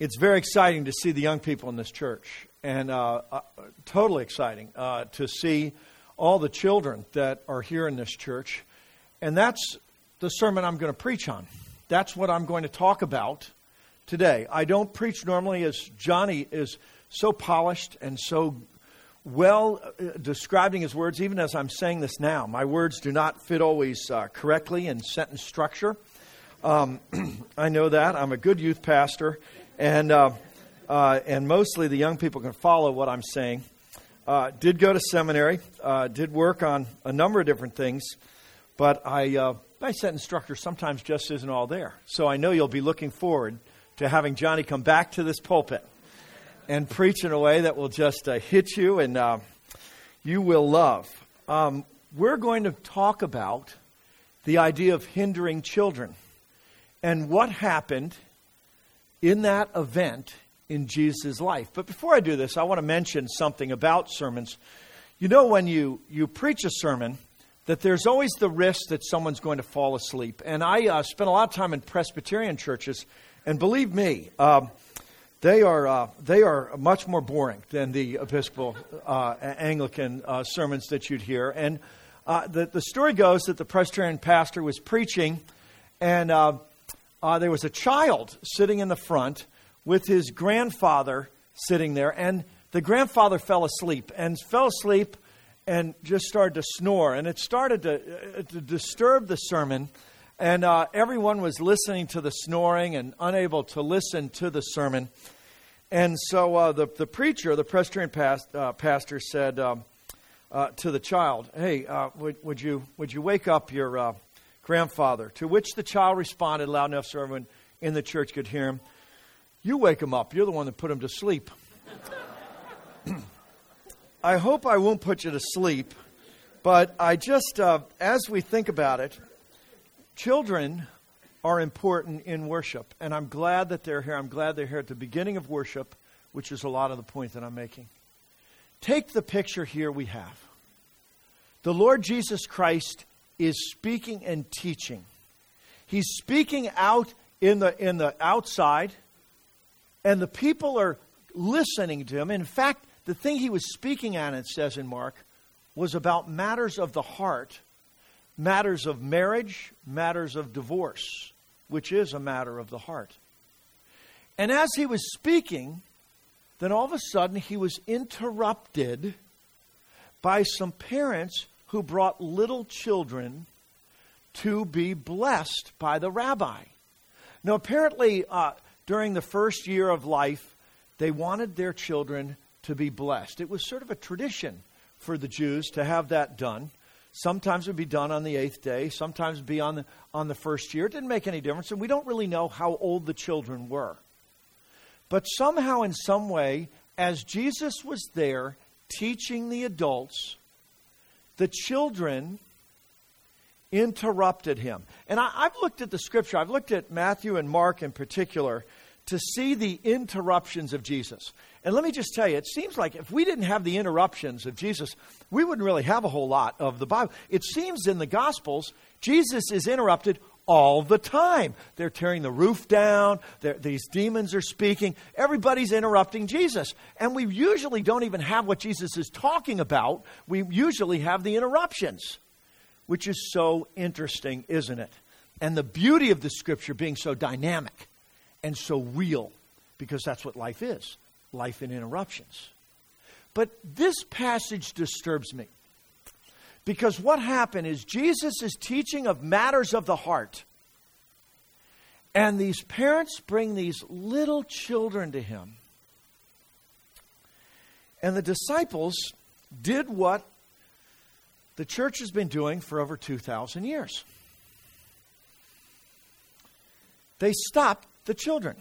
it's very exciting to see the young people in this church, and uh, uh, totally exciting uh, to see all the children that are here in this church. And that's the sermon I'm going to preach on. That's what I'm going to talk about today. I don't preach normally as Johnny is so polished and so well uh, describing his words, even as I'm saying this now. My words do not fit always uh, correctly in sentence structure. Um, I know that. I'm a good youth pastor, and, uh, uh, and mostly the young people can follow what I'm saying. Uh, did go to seminary, uh, did work on a number of different things, but I, uh, my sentence structure sometimes just isn't all there. So I know you'll be looking forward to having Johnny come back to this pulpit and preach in a way that will just uh, hit you and you will love. Um, we're going to talk about the idea of hindering children and what happened in that event in Jesus' life. But before I do this, I want to mention something about sermons. You know, when you, you preach a sermon, that there's always the risk that someone's going to fall asleep. And I uh, spent a lot of time in Presbyterian churches, and believe me, um, they are uh, they are much more boring than the Episcopal uh, Anglican uh, sermons that you'd hear. And uh, the the story goes that the Presbyterian pastor was preaching, and uh, uh, there was a child sitting in the front with his grandfather sitting there, and the grandfather fell asleep and fell asleep and just started to snore, and it started to, to disturb the sermon. And uh, everyone was listening to the snoring and unable to listen to the sermon. And so uh, the, the preacher, the Presbyterian past, uh, pastor, said um, uh, to the child, Hey, uh, would, would, you, would you wake up your uh, grandfather? To which the child responded loud enough so everyone in the church could hear him, You wake him up. You're the one that put him to sleep. I hope I won't put you to sleep, but I just, uh, as we think about it, Children are important in worship, and I'm glad that they're here. I'm glad they're here at the beginning of worship, which is a lot of the point that I'm making. Take the picture here we have. The Lord Jesus Christ is speaking and teaching. He's speaking out in the, in the outside, and the people are listening to him. In fact, the thing he was speaking on, it says in Mark, was about matters of the heart matters of marriage, matters of divorce, which is a matter of the heart. And as he was speaking, then all of a sudden he was interrupted by some parents who brought little children to be blessed by the rabbi. Now, apparently, uh, during the first year of life, they wanted their children to be blessed. It was sort of a tradition for the Jews to have that done. Sometimes it would be done on the eighth day, sometimes it would be on the, on the first year. It didn't make any difference, and we don't really know how old the children were. But somehow, in some way, as Jesus was there teaching the adults, the children interrupted him. And I, have looked at the scripture, I've looked at Matthew and Mark in particular, to see the interruptions of Jesus. And let me just tell you, it seems like if we didn't have the interruptions of Jesus, we wouldn't really have a whole lot of the Bible. It seems in the Gospels, Jesus is interrupted all the time. They're tearing the roof down, these demons are speaking, everybody's interrupting Jesus. And we usually don't even have what Jesus is talking about, we usually have the interruptions, which is so interesting, isn't it? And the beauty of the scripture being so dynamic and so real, because that's what life is life in interruptions. But this passage disturbs me. Because what happened is Jesus is teaching of matters of the heart. And these parents bring these little children to him. And the disciples did what the church has been doing for over 2,000 years. They stopped the children.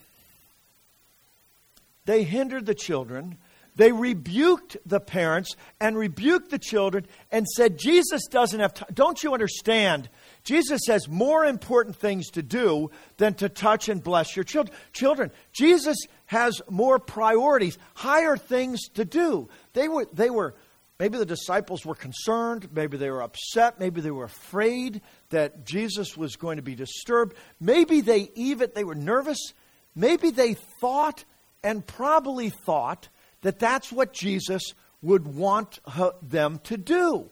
They hindered the children. They rebuked the parents and rebuked the children and said, Jesus doesn't have time. Don't you understand? Jesus has more important things to do than to touch and bless your children. Children, Jesus has more priorities, higher things to do. They were, they were, maybe the disciples were concerned, maybe they were upset, maybe they were afraid that Jesus was going to be disturbed. Maybe they even, they were nervous maybe they thought and probably thought that that's what Jesus would want them to do.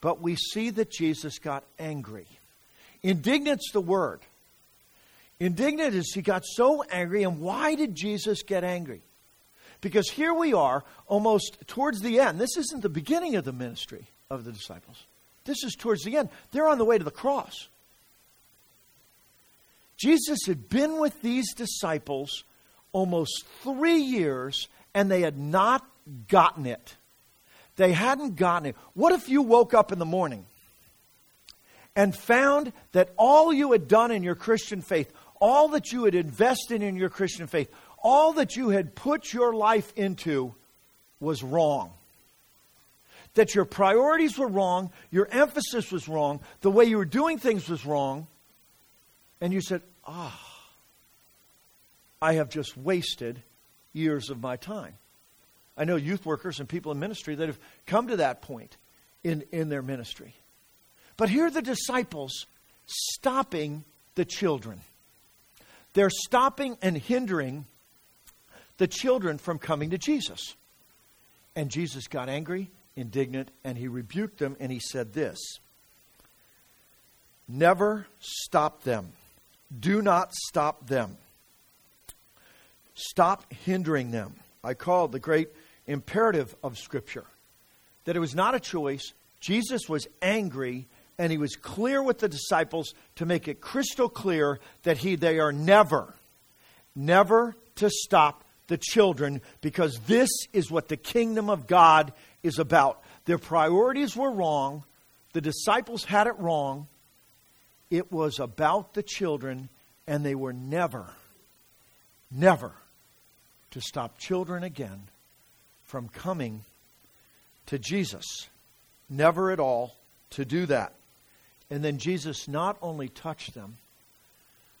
But we see that Jesus got angry. Indignant's the word. Indignant is he got so angry. And why did Jesus get angry? Because here we are, almost towards the end. This isn't the beginning of the ministry of the disciples, this is towards the end. They're on the way to the cross. Jesus had been with these disciples almost three years, and they had not gotten it. They hadn't gotten it. What if you woke up in the morning and found that all you had done in your Christian faith, all that you had invested in your Christian faith, all that you had put your life into was wrong? That your priorities were wrong, your emphasis was wrong, the way you were doing things was wrong, and you said, ah, I have just wasted years of my time. I know youth workers and people in ministry that have come to that point in, in their ministry. But here are the disciples stopping the children. They're stopping and hindering the children from coming to Jesus. And Jesus got angry, indignant, and he rebuked them and he said this Never stop them. Do not stop them. Stop hindering them. I call the great imperative of Scripture that it was not a choice. Jesus was angry and he was clear with the disciples to make it crystal clear that he, they are never, never to stop the children because this is what the kingdom of God is about. Their priorities were wrong, the disciples had it wrong. It was about the children, and they were never, never to stop children again from coming to Jesus. Never at all to do that. And then Jesus not only touched them,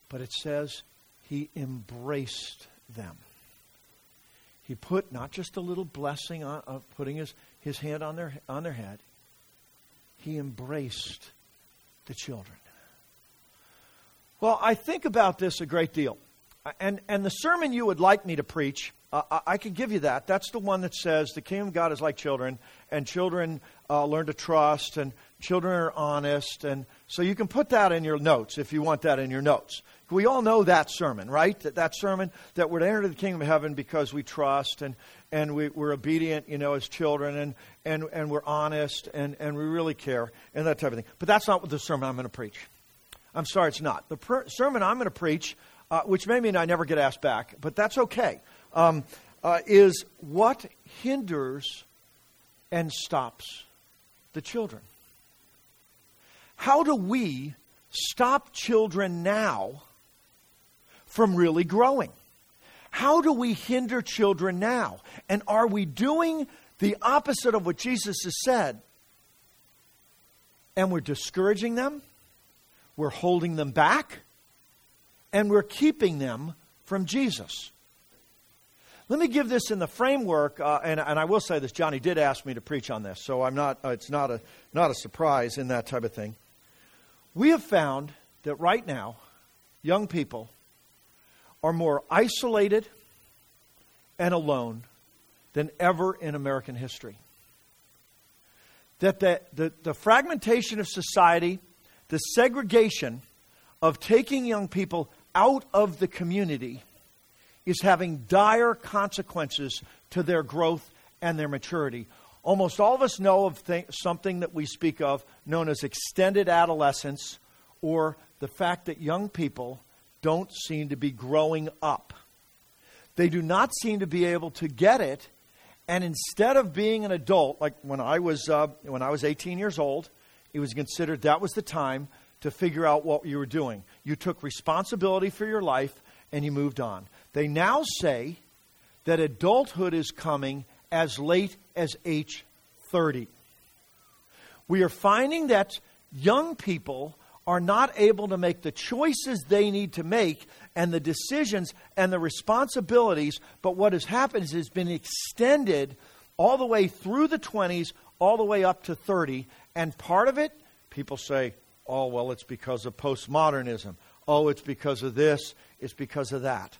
but it says he embraced them. He put not just a little blessing on, of putting his, his hand on their, on their head, he embraced the children. Well, I think about this a great deal. And, and the sermon you would like me to preach, uh, I, I can give you that. That's the one that says the kingdom of God is like children, and children uh, learn to trust, and children are honest. And so you can put that in your notes if you want that in your notes. We all know that sermon, right? That, that sermon that we're to enter the kingdom of heaven because we trust and, and we, we're obedient, you know, as children, and, and, and we're honest and, and we really care, and that type of thing. But that's not the sermon I'm going to preach. I'm sorry, it's not. The per- sermon I'm going to preach uh, which may mean I never get asked back, but that's okay, um, uh, is what hinders and stops the children. How do we stop children now from really growing? How do we hinder children now? And are we doing the opposite of what Jesus has said? And we're discouraging them? We're holding them back? And we're keeping them from Jesus. Let me give this in the framework, uh, and, and, I will say this. Johnny did ask me to preach on this, so I'm not. Uh, it's not a not a surprise in that type of thing. We have found that right now, young people are more isolated and alone than ever in American history. That the, the, the fragmentation of society, the segregation of taking young people out of the community is having dire consequences to their growth and their maturity. Almost all of us know of th- something that we speak of known as extended adolescence or the fact that young people don't seem to be growing up. They do not seem to be able to get it, and instead of being an adult, like when I was uh, when I was 18 years old, it was considered that was the time to figure out what you were doing. You took responsibility for your life and you moved on. They now say that adulthood is coming as late as age 30. We are finding that young people are not able to make the choices they need to make and the decisions and the responsibilities, but what has happened is it's been extended all the way through the 20s, all the way up to 30. And part of it, people say, oh, well, it's because of postmodernism. oh, it's because of this, it's because of that.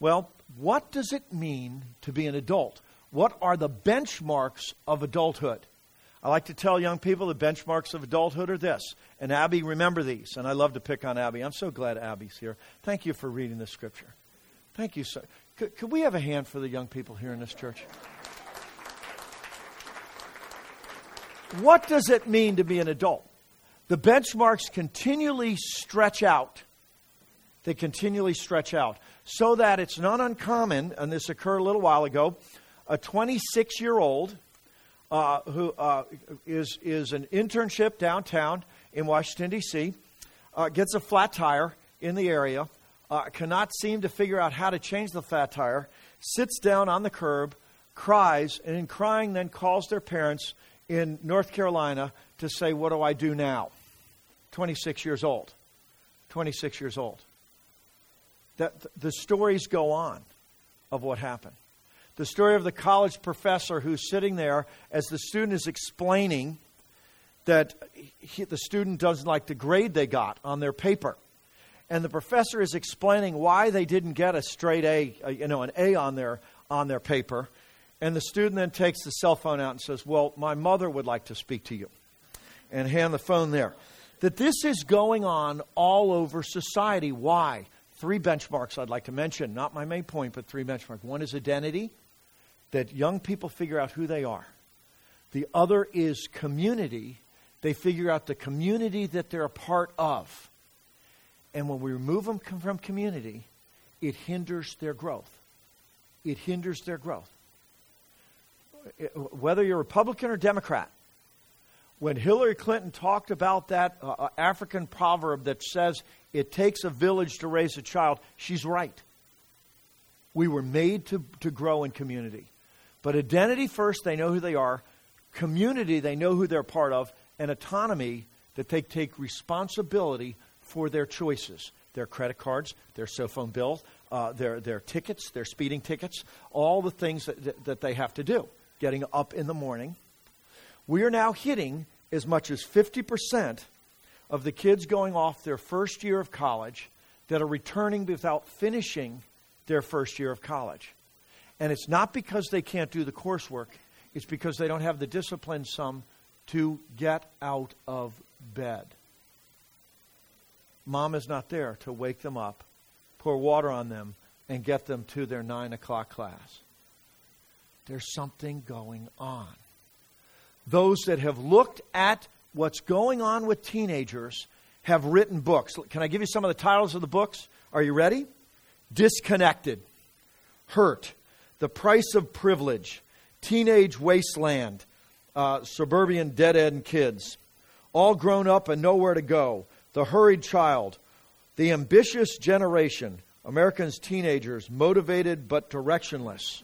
Well, what does it mean to be an adult? What are the benchmarks of adulthood? I like to tell young people the benchmarks of adulthood are this. And Abby, remember these. And I love to pick on Abby. I'm so glad Abby's here. Thank you for reading the scripture. Thank you, sir. Could, could we have a hand for the young people here in this church? What does it mean to be an adult? The benchmarks continually stretch out. They continually stretch out. So that it's not uncommon, and this occurred a little while ago, a 26 year old uh, who uh, is is an internship downtown in Washington, D.C., uh, gets a flat tire in the area, uh, cannot seem to figure out how to change the flat tire, sits down on the curb, cries, and in crying, then calls their parents in North Carolina to say, What do I do now? 26 years old. 26 years old. That, the stories go on of what happened. The story of the college professor who's sitting there as the student is explaining that he, the student doesn't like the grade they got on their paper. And the professor is explaining why they didn't get a straight A, a, you know, an A on their, on their paper. And the student then takes the cell phone out and says, Well, my mother would like to speak to you. And hand the phone there. That this is going on all over society. Why? Three benchmarks I'd like to mention. Not my main point, but three benchmarks. One is identity that young people figure out who they are. The other is community. They figure out the community that they're a part of. And when we remove them from community, it hinders their growth. It hinders their growth. Uh, whether you're Republican or Democrat, when Hillary Clinton talked about that uh, uh, African proverb that says it takes a village to raise a child, she's right. We were made to, to grow in community. But identity first, they know who they are. Community, they know who they're part of. And autonomy, that they take responsibility for their choices their credit cards, their cell phone bills, uh, their, their tickets, their speeding tickets, all the things that, that, that they have to do. Getting up in the morning. We are now hitting as much as 50% of the kids going off their first year of college that are returning without finishing their first year of college. And it's not because they can't do the coursework, it's because they don't have the discipline, some, to get out of bed. Mom is not there to wake them up, pour water on them, and get them to their 9 o'clock class. There's something going on. Those that have looked at what's going on with teenagers have written books. Can I give you some of the titles of the books? Are you ready? Disconnected, Hurt, the Price of Privilege, Teenage Wasteland, uh, Suburban Dead End Kids, All Grown Up and Nowhere to Go, The Hurried Child, The Ambitious Generation, Americans' Teenagers, Motivated but Directionless.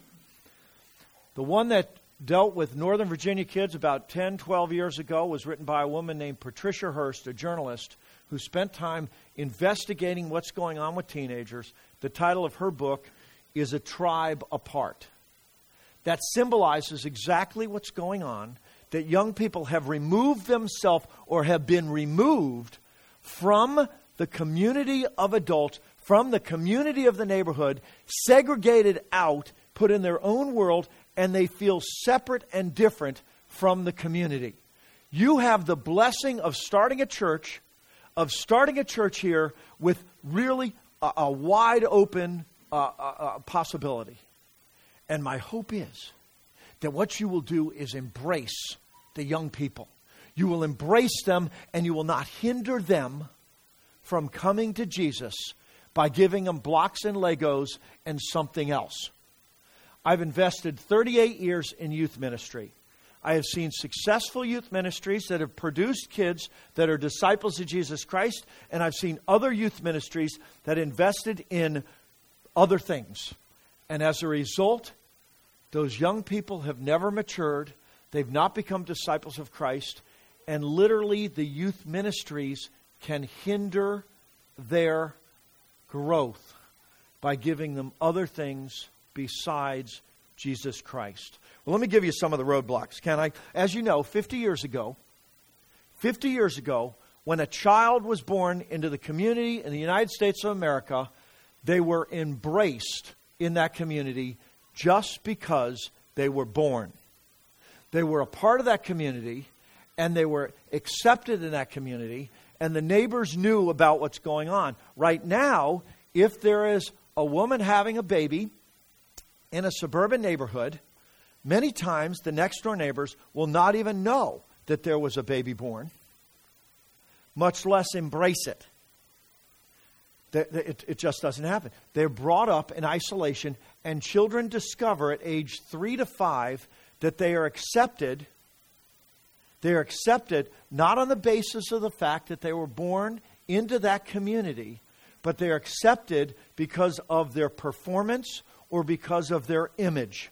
The one that dealt with Northern Virginia kids about 10, 12 years ago was written by a woman named Patricia Hersch, a journalist who spent time investigating what's going on with teenagers. The title of her book is a tribe apart. That symbolizes exactly what's going on that young people have removed themselves or have been removed from the community of adults, from the community of the neighborhood, segregated out, put in their own world, and they feel separate and different from the community. You have the blessing of starting a church, of starting a church here with really a, a wide open uh, uh, uh, possibility. And my hope is that what you will do is embrace the young people. You will embrace them and you will not hinder them from coming to Jesus by giving them blocks and Legos and something else. I've invested 38 years in youth ministry. I have seen successful youth ministries that have produced kids that are disciples of Jesus Christ, and I've seen other youth ministries that invested in other things. And as a result, those young people have never matured. They've not become disciples of Christ. And literally, the youth ministries can hinder their growth by giving them other things besides Jesus Christ. Well, let me give you some of the roadblocks, can I? As you know, 50 years ago, 50 years ago, when a child was born into the community in the United States of America, they were embraced in that community just because they were born. They were a part of that community and they were accepted in that community, and the neighbors knew about what's going on. Right now, if there is a woman having a baby in a suburban neighborhood, many times the next door neighbors will not even know that there was a baby born, much less embrace it. It, just doesn't happen. They're brought up in isolation, and children discover at age three to five that they are accepted. They are accepted not on the basis of the fact that they were born into that community, but they are accepted because of their performance or because of their image.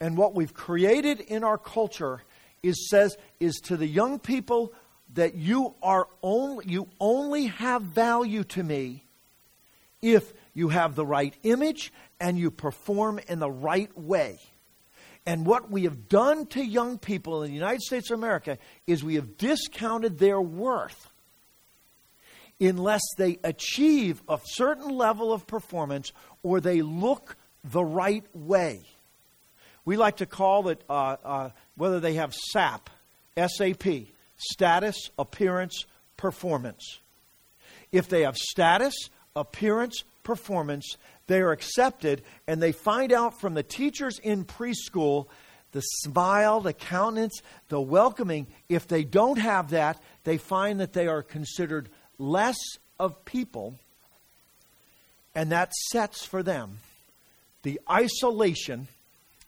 And what we've created in our culture is says is to the young people that you are only you only have value to me if you have the right image and you perform in the right way. And what we have done to young people in the United States of America is we have discounted their worth unless they achieve a certain level of performance or they look the right way. We like to call it uh, uh, whether they have SAP, SAP, status, appearance, performance. If they have status, appearance, performance, they are accepted, and they find out from the teachers in preschool the smile, the countenance, the welcoming. If they don't have that, they find that they are considered less of people, and that sets for them the isolation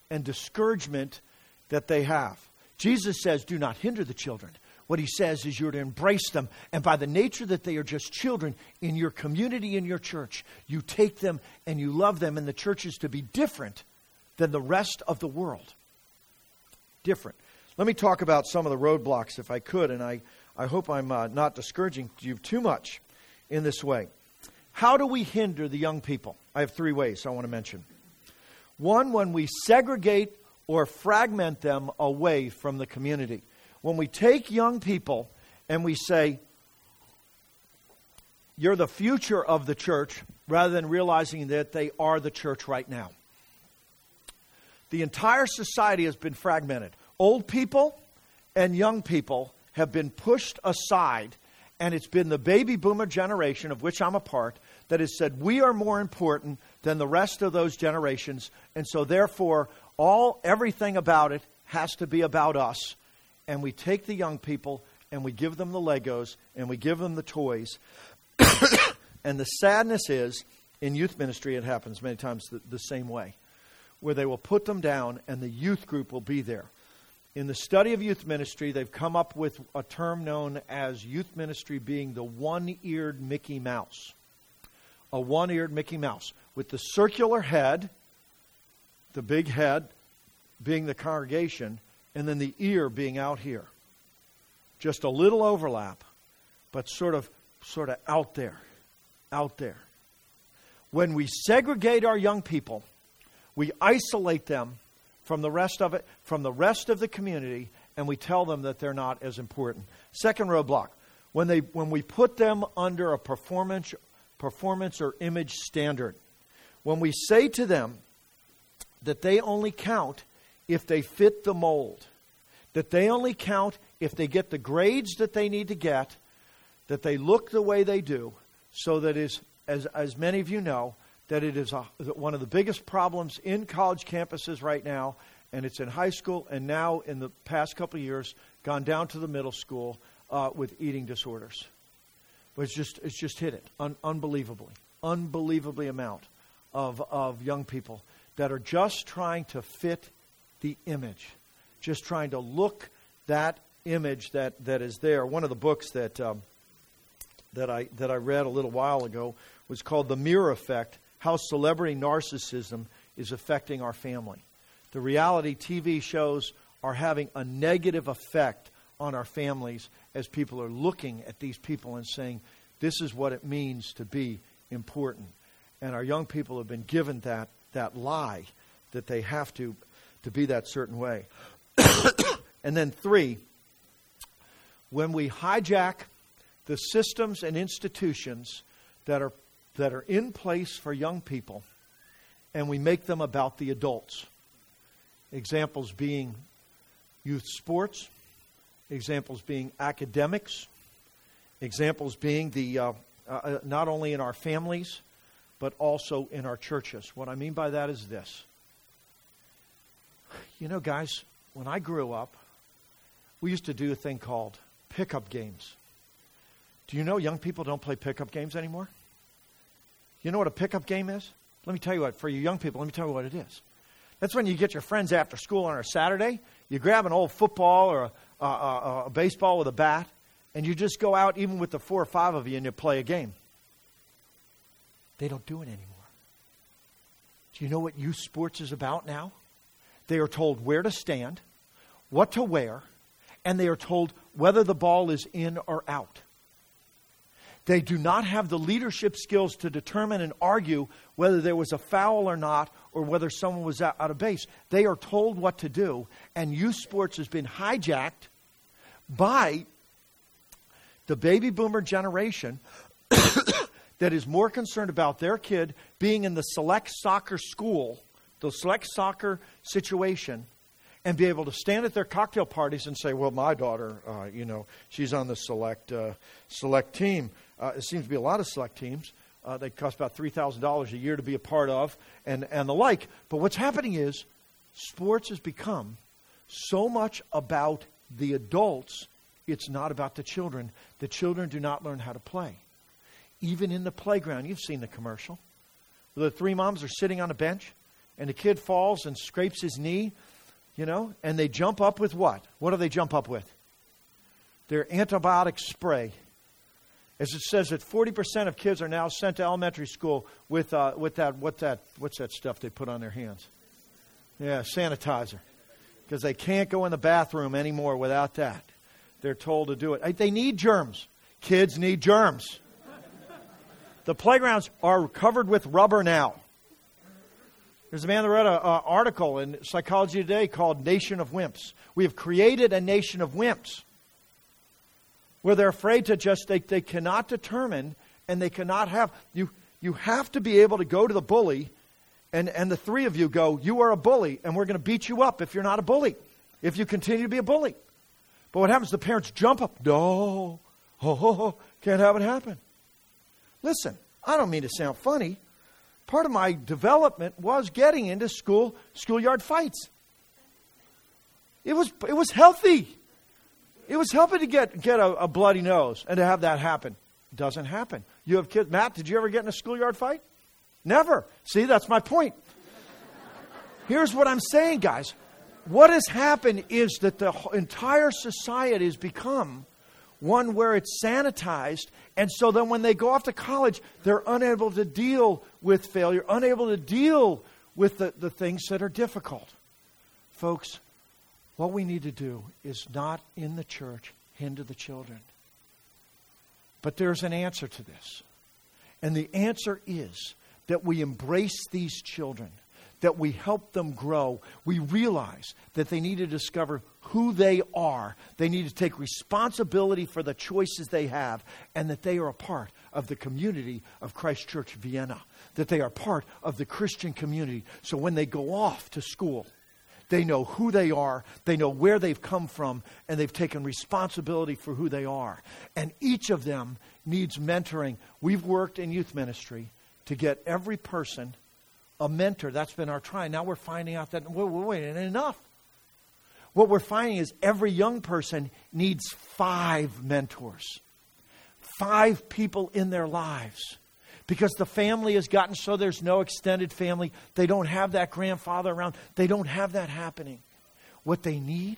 and discouragement that they have. Jesus says, Do not hinder the children. What he says is you're to embrace them. And by the nature that they are just children in your community, in your church, you take them and you love them. And the church is to be different than the rest of the world. Different. Let me talk about some of the roadblocks, if I could, and I, I hope I'm uh, not discouraging you too much in this way. How do we hinder the young people? I have three ways I want to mention. One, when we segregate or fragment them away from the community when we take young people and we say, you're the future of the church, rather than realizing that they are the church right now. The entire society has been fragmented. Old people and young people have been pushed aside, and it's been the baby boomer generation, of which I'm a part, that has said, We are more important than the rest of those generations, and so therefore, all everything about it has to be about us and we take the young people and we give them the Legos and we give them the toys. and the sadness is, in youth ministry, it happens many times the, the same way, where they will put them down and the youth group will be there. In the study of youth ministry, they've come up with a term known as youth ministry being the one eared Mickey Mouse. A one eared Mickey Mouse with the circular head, the big head being the congregation, and then the ear being out here. Just a little overlap, but sort of sort of out there. Out there. When we segregate our young people, we isolate them from the rest of it, from the rest of the community, and we tell them that they're not as important. Second roadblock. When they when we put them under a performance performance or image standard. When we say to them that they only count if they fit the mold, that they only count if they get the grades that they need to get, that they look the way they do, so that is, as, as many of you know, that it is a, one of the biggest problems in college campuses right now, and it's in high school, and now in the past couple of years, gone down to the middle school uh, with eating disorders. But it's just, it's just hit it un- unbelievably, unbelievably amount of, of young people that are just trying to fit the image, just trying to look that image that, that is there. One of the books that, um, that, I, that I read a little while ago was called The Mirror Effect How Celebrity Narcissism is Affecting Our Family. The reality TV shows are having a negative effect on our families as people are looking at these people and saying, this is what it means to be important. And our young people have been given that, that lie that they have to to be that certain way. and then, three, when we hijack the systems and institutions that are, that are in place for young people and we make them about the adults. Examples being youth sports, examples being academics, examples being the uh, uh, not only in our families but also in our churches. What I mean by that is this. You know, guys, when I grew up, we used to do a thing called pickup games. Do you know young people don't play pickup games anymore? You know what a pickup game is? Let me tell you what, for you young people, let me tell you what it is. That's when you get your friends after school on a Saturday, you grab an old football or a, a, a, baseball with a bat, and you just go out, even with the four or five of you, and you play a game. They don't do it anymore. Do you know what youth sports is about now? They are told where to stand, what to wear, and they are told whether the ball is in or out. They do not have the leadership skills to determine and argue whether there was a foul or not or whether someone was out, of base. They are told what to do, and youth sports has been hijacked by the baby boomer generation that is more concerned about their kid being in the select soccer school, the select soccer situation, and be able to stand at their cocktail parties and say, "Well, my daughter, uh, you know, she's on the select uh, select team." Uh, it seems to be a lot of select teams. Uh, they cost about $3,000 a year to be a part of and, and the like. But what's happening is sports has become so much about the adults, it's not about the children. The children do not learn how to play. Even in the playground, you've seen the commercial. The three moms are sitting on a bench, and the kid falls and scrapes his knee, you know, and they jump up with what? What do they jump up with? Their antibiotic spray as it says that 40% of kids are now sent to elementary school with, uh, with that, what that, what's that stuff they put on their hands? Yeah, sanitizer. Because they can't go in the bathroom anymore without that. They're told to do it. They need germs. Kids need germs. The playgrounds are covered with rubber now. There's a man that wrote an article in Psychology Today called Nation of Wimps. We have created a nation of wimps where they're afraid to just, they, they cannot determine and they cannot have. You, you have to be able to go to the bully, and, and the three of you go, You are a bully, and we're going to beat you up if you're not a bully, if you continue to be a bully. But what happens? The parents jump up. No, oh, oh, oh, can't have it happen. Listen, I don't mean to sound funny. Part of my development was getting into school schoolyard fights. It was, it was healthy. It was helping to get, get a, a bloody nose and to have that happen. Doesn't happen. You have kids. Matt, did you ever get in a schoolyard fight? Never. See, that's my point. Here's what I'm saying, guys. What has happened is that the entire society has become one where it's sanitized, and so then when they go off to college, they're unable to deal with failure, unable to deal with the, the things that are difficult. Folks, what we need to do is not in the church hinder the children. But there's an answer to this. And the answer is that we embrace these children, that we help them grow. We realize that they need to discover who they are. They need to take responsibility for the choices they have, and that they are a part of the community of Christ Church Vienna, that they are part of the Christian community. So when they go off to school, they know who they are, they know where they've come from, and they've taken responsibility for who they are. And each of them needs mentoring. We've worked in youth ministry to get every person a mentor. That's been our try. Now we're finding out that, wait, wait, wait, enough. What we're finding is every young person needs five mentors, five people in their lives because the family has gotten so there's no extended family. They don't have that grandfather around. They don't have that happening. What they need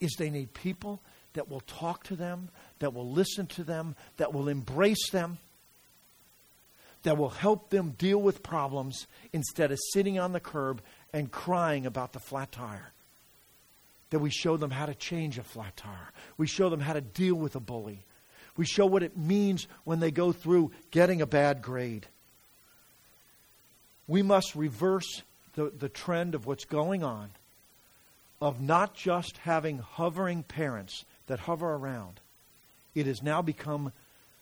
is they need people that will talk to them, that will listen to them, that will embrace them, that will help them deal with problems instead of sitting on the curb and crying about the flat tire. That we show them how to change a flat tire. We show them how to deal with a bully. We show what it means when they go through getting a bad grade. We must reverse the, the trend of what's going on of not just having hovering parents that hover around it has now become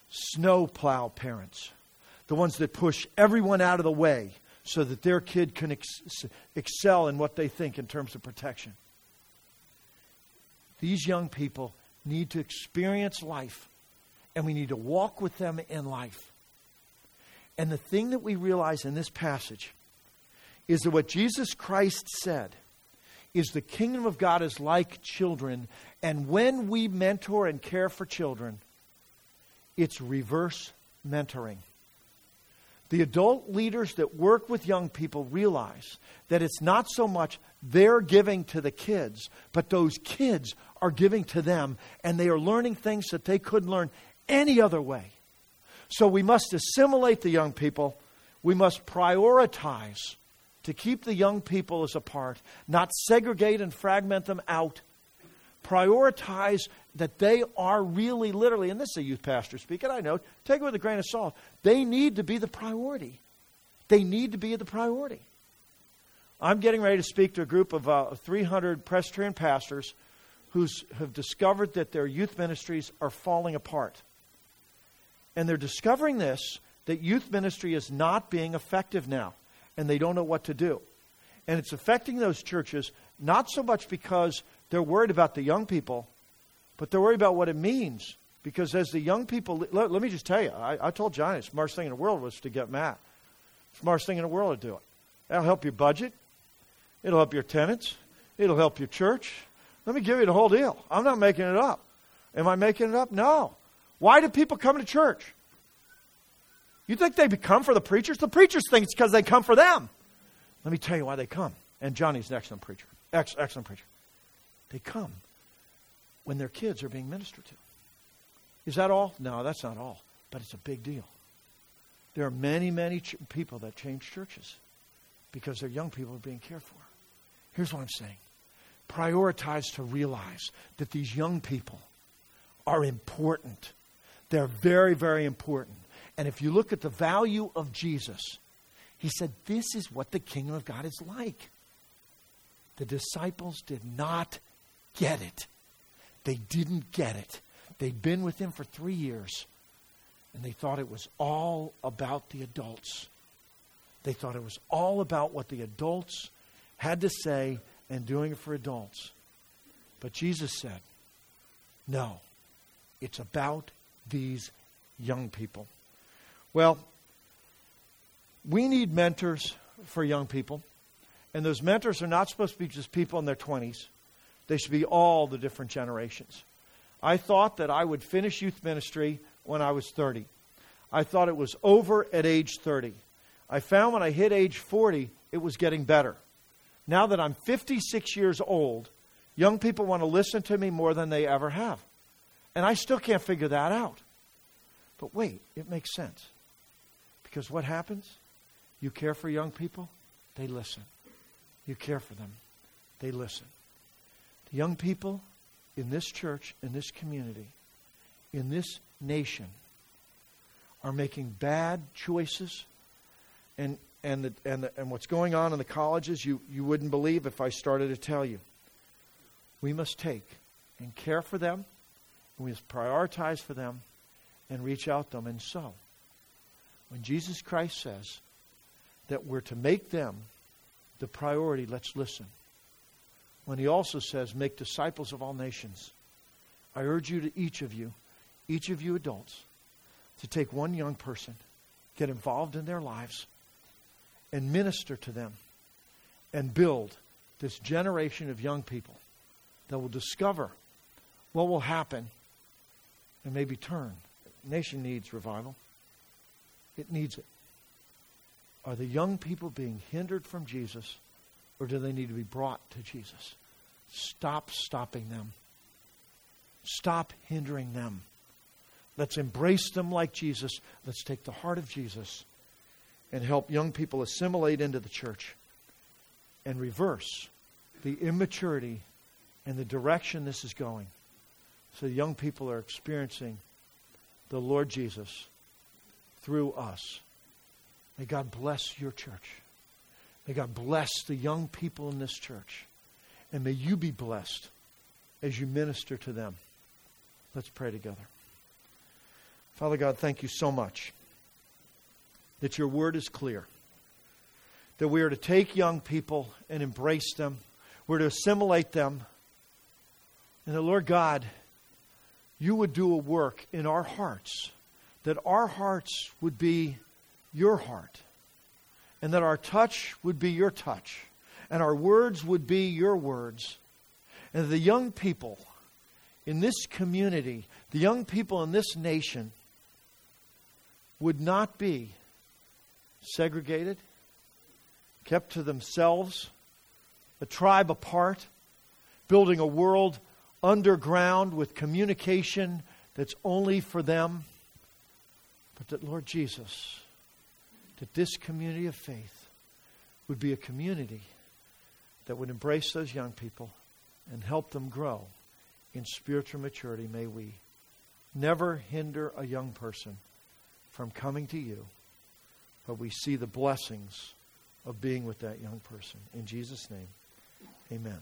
snowplow parents, the ones that push everyone out of the way so that their kid can ex- excel in what they think in terms of protection. These young people need to experience life, and we need to walk with them in life. And the thing that we realize in this passage is that what Jesus Christ said is the kingdom of God is like children, and when we mentor and care for children, it's reverse mentoring. The adult leaders that work with young people realize that it's not so much they're giving to the kids, but those kids are giving to them, and they are learning things that they couldn't learn any other way. So we must assimilate the young people. We must prioritize to keep the young people as a part, not segregate and fragment them out. Prioritize that they are really, literally, and this is a youth pastor speaking, I know, take it with a grain of salt. They need to be the priority. They need to be the priority. I'm getting ready to speak to a group of uh, 300 Presbyterian pastors who have discovered that their youth ministries are falling apart. And they're discovering this that youth ministry is not being effective now, and they don't know what to do. And it's affecting those churches not so much because they're worried about the young people, but they're worried about what it means. Because as the young people, let, let me just tell you, I, I told Johnny the smartest thing in the world was to get Matt. Smartest thing in the world to do it. That'll help your budget. It'll help your tenants. It'll help your church. Let me give you the whole deal. I'm not making it up. Am I making it up? No. Why do people come to church? You think they come for the preachers? The preachers think it's because they come for them. Let me tell you why they come. And Johnny's an excellent preacher. Ex- excellent preacher. They come when their kids are being ministered to. Is that all? No, that's not all. But it's a big deal. There are many, many ch- people that change churches because their young people are being cared for. Here's what I'm saying prioritize to realize that these young people are important. They're very, very important. And if you look at the value of Jesus, he said, This is what the kingdom of God is like. The disciples did not get it. They didn't get it. They'd been with him for three years, and they thought it was all about the adults. They thought it was all about what the adults had to say and doing it for adults. But Jesus said, no, it's about these young people. Well, we need mentors for young people. And those mentors are not supposed to be just people in their 20s, they should be all the different generations. I thought that I would finish youth ministry when I was 30. I thought it was over at age 30. I found when I hit age 40, it was getting better. Now that I'm 56 years old, young people want to listen to me more than they ever have. And I still can't figure that out. But wait, it makes sense. Because what happens? You care for young people, they listen. You care for them, they listen. Young people in this church, in this community, in this nation are making bad choices and and, the, and, the, and what's going on in the colleges, you, you wouldn't believe if I started to tell you. We must take and care for them, and we must prioritize for them and reach out to them. And so, when Jesus Christ says that we're to make them the priority, let's listen. When he also says, make disciples of all nations, I urge you to each of you, each of you adults, to take one young person, get involved in their lives, and minister to them and build this generation of young people that will discover what will happen and maybe turn. The nation needs revival. It needs it. Are the young people being hindered from Jesus or do they need to be brought to Jesus? Stop stopping them. Stop hindering them. Let's embrace them like Jesus. Let's take the heart of Jesus and help young people assimilate into the church and reverse the immaturity and the direction this is going. So young people are experiencing the Lord Jesus through us. May God bless your church. May God bless the young people in this church. And may you be blessed as you minister to them. Let's pray together. Father God, thank you so much that your word is clear. That we are to take young people and embrace them, we're to assimilate them. And that, Lord God, you would do a work in our hearts, that our hearts would be your heart, and that our touch would be your touch, and our words would be your words, and the young people in this community, the young people in this nation, would not be segregated, kept to themselves, a tribe apart, building a world underground with communication that's only for them. But that, Lord Jesus, that this community of faith would be a community that would embrace those young people and help them grow in spiritual maturity. May we never hinder a young person from coming to you, but we see the blessings of being with that young person. In Jesus' name, amen.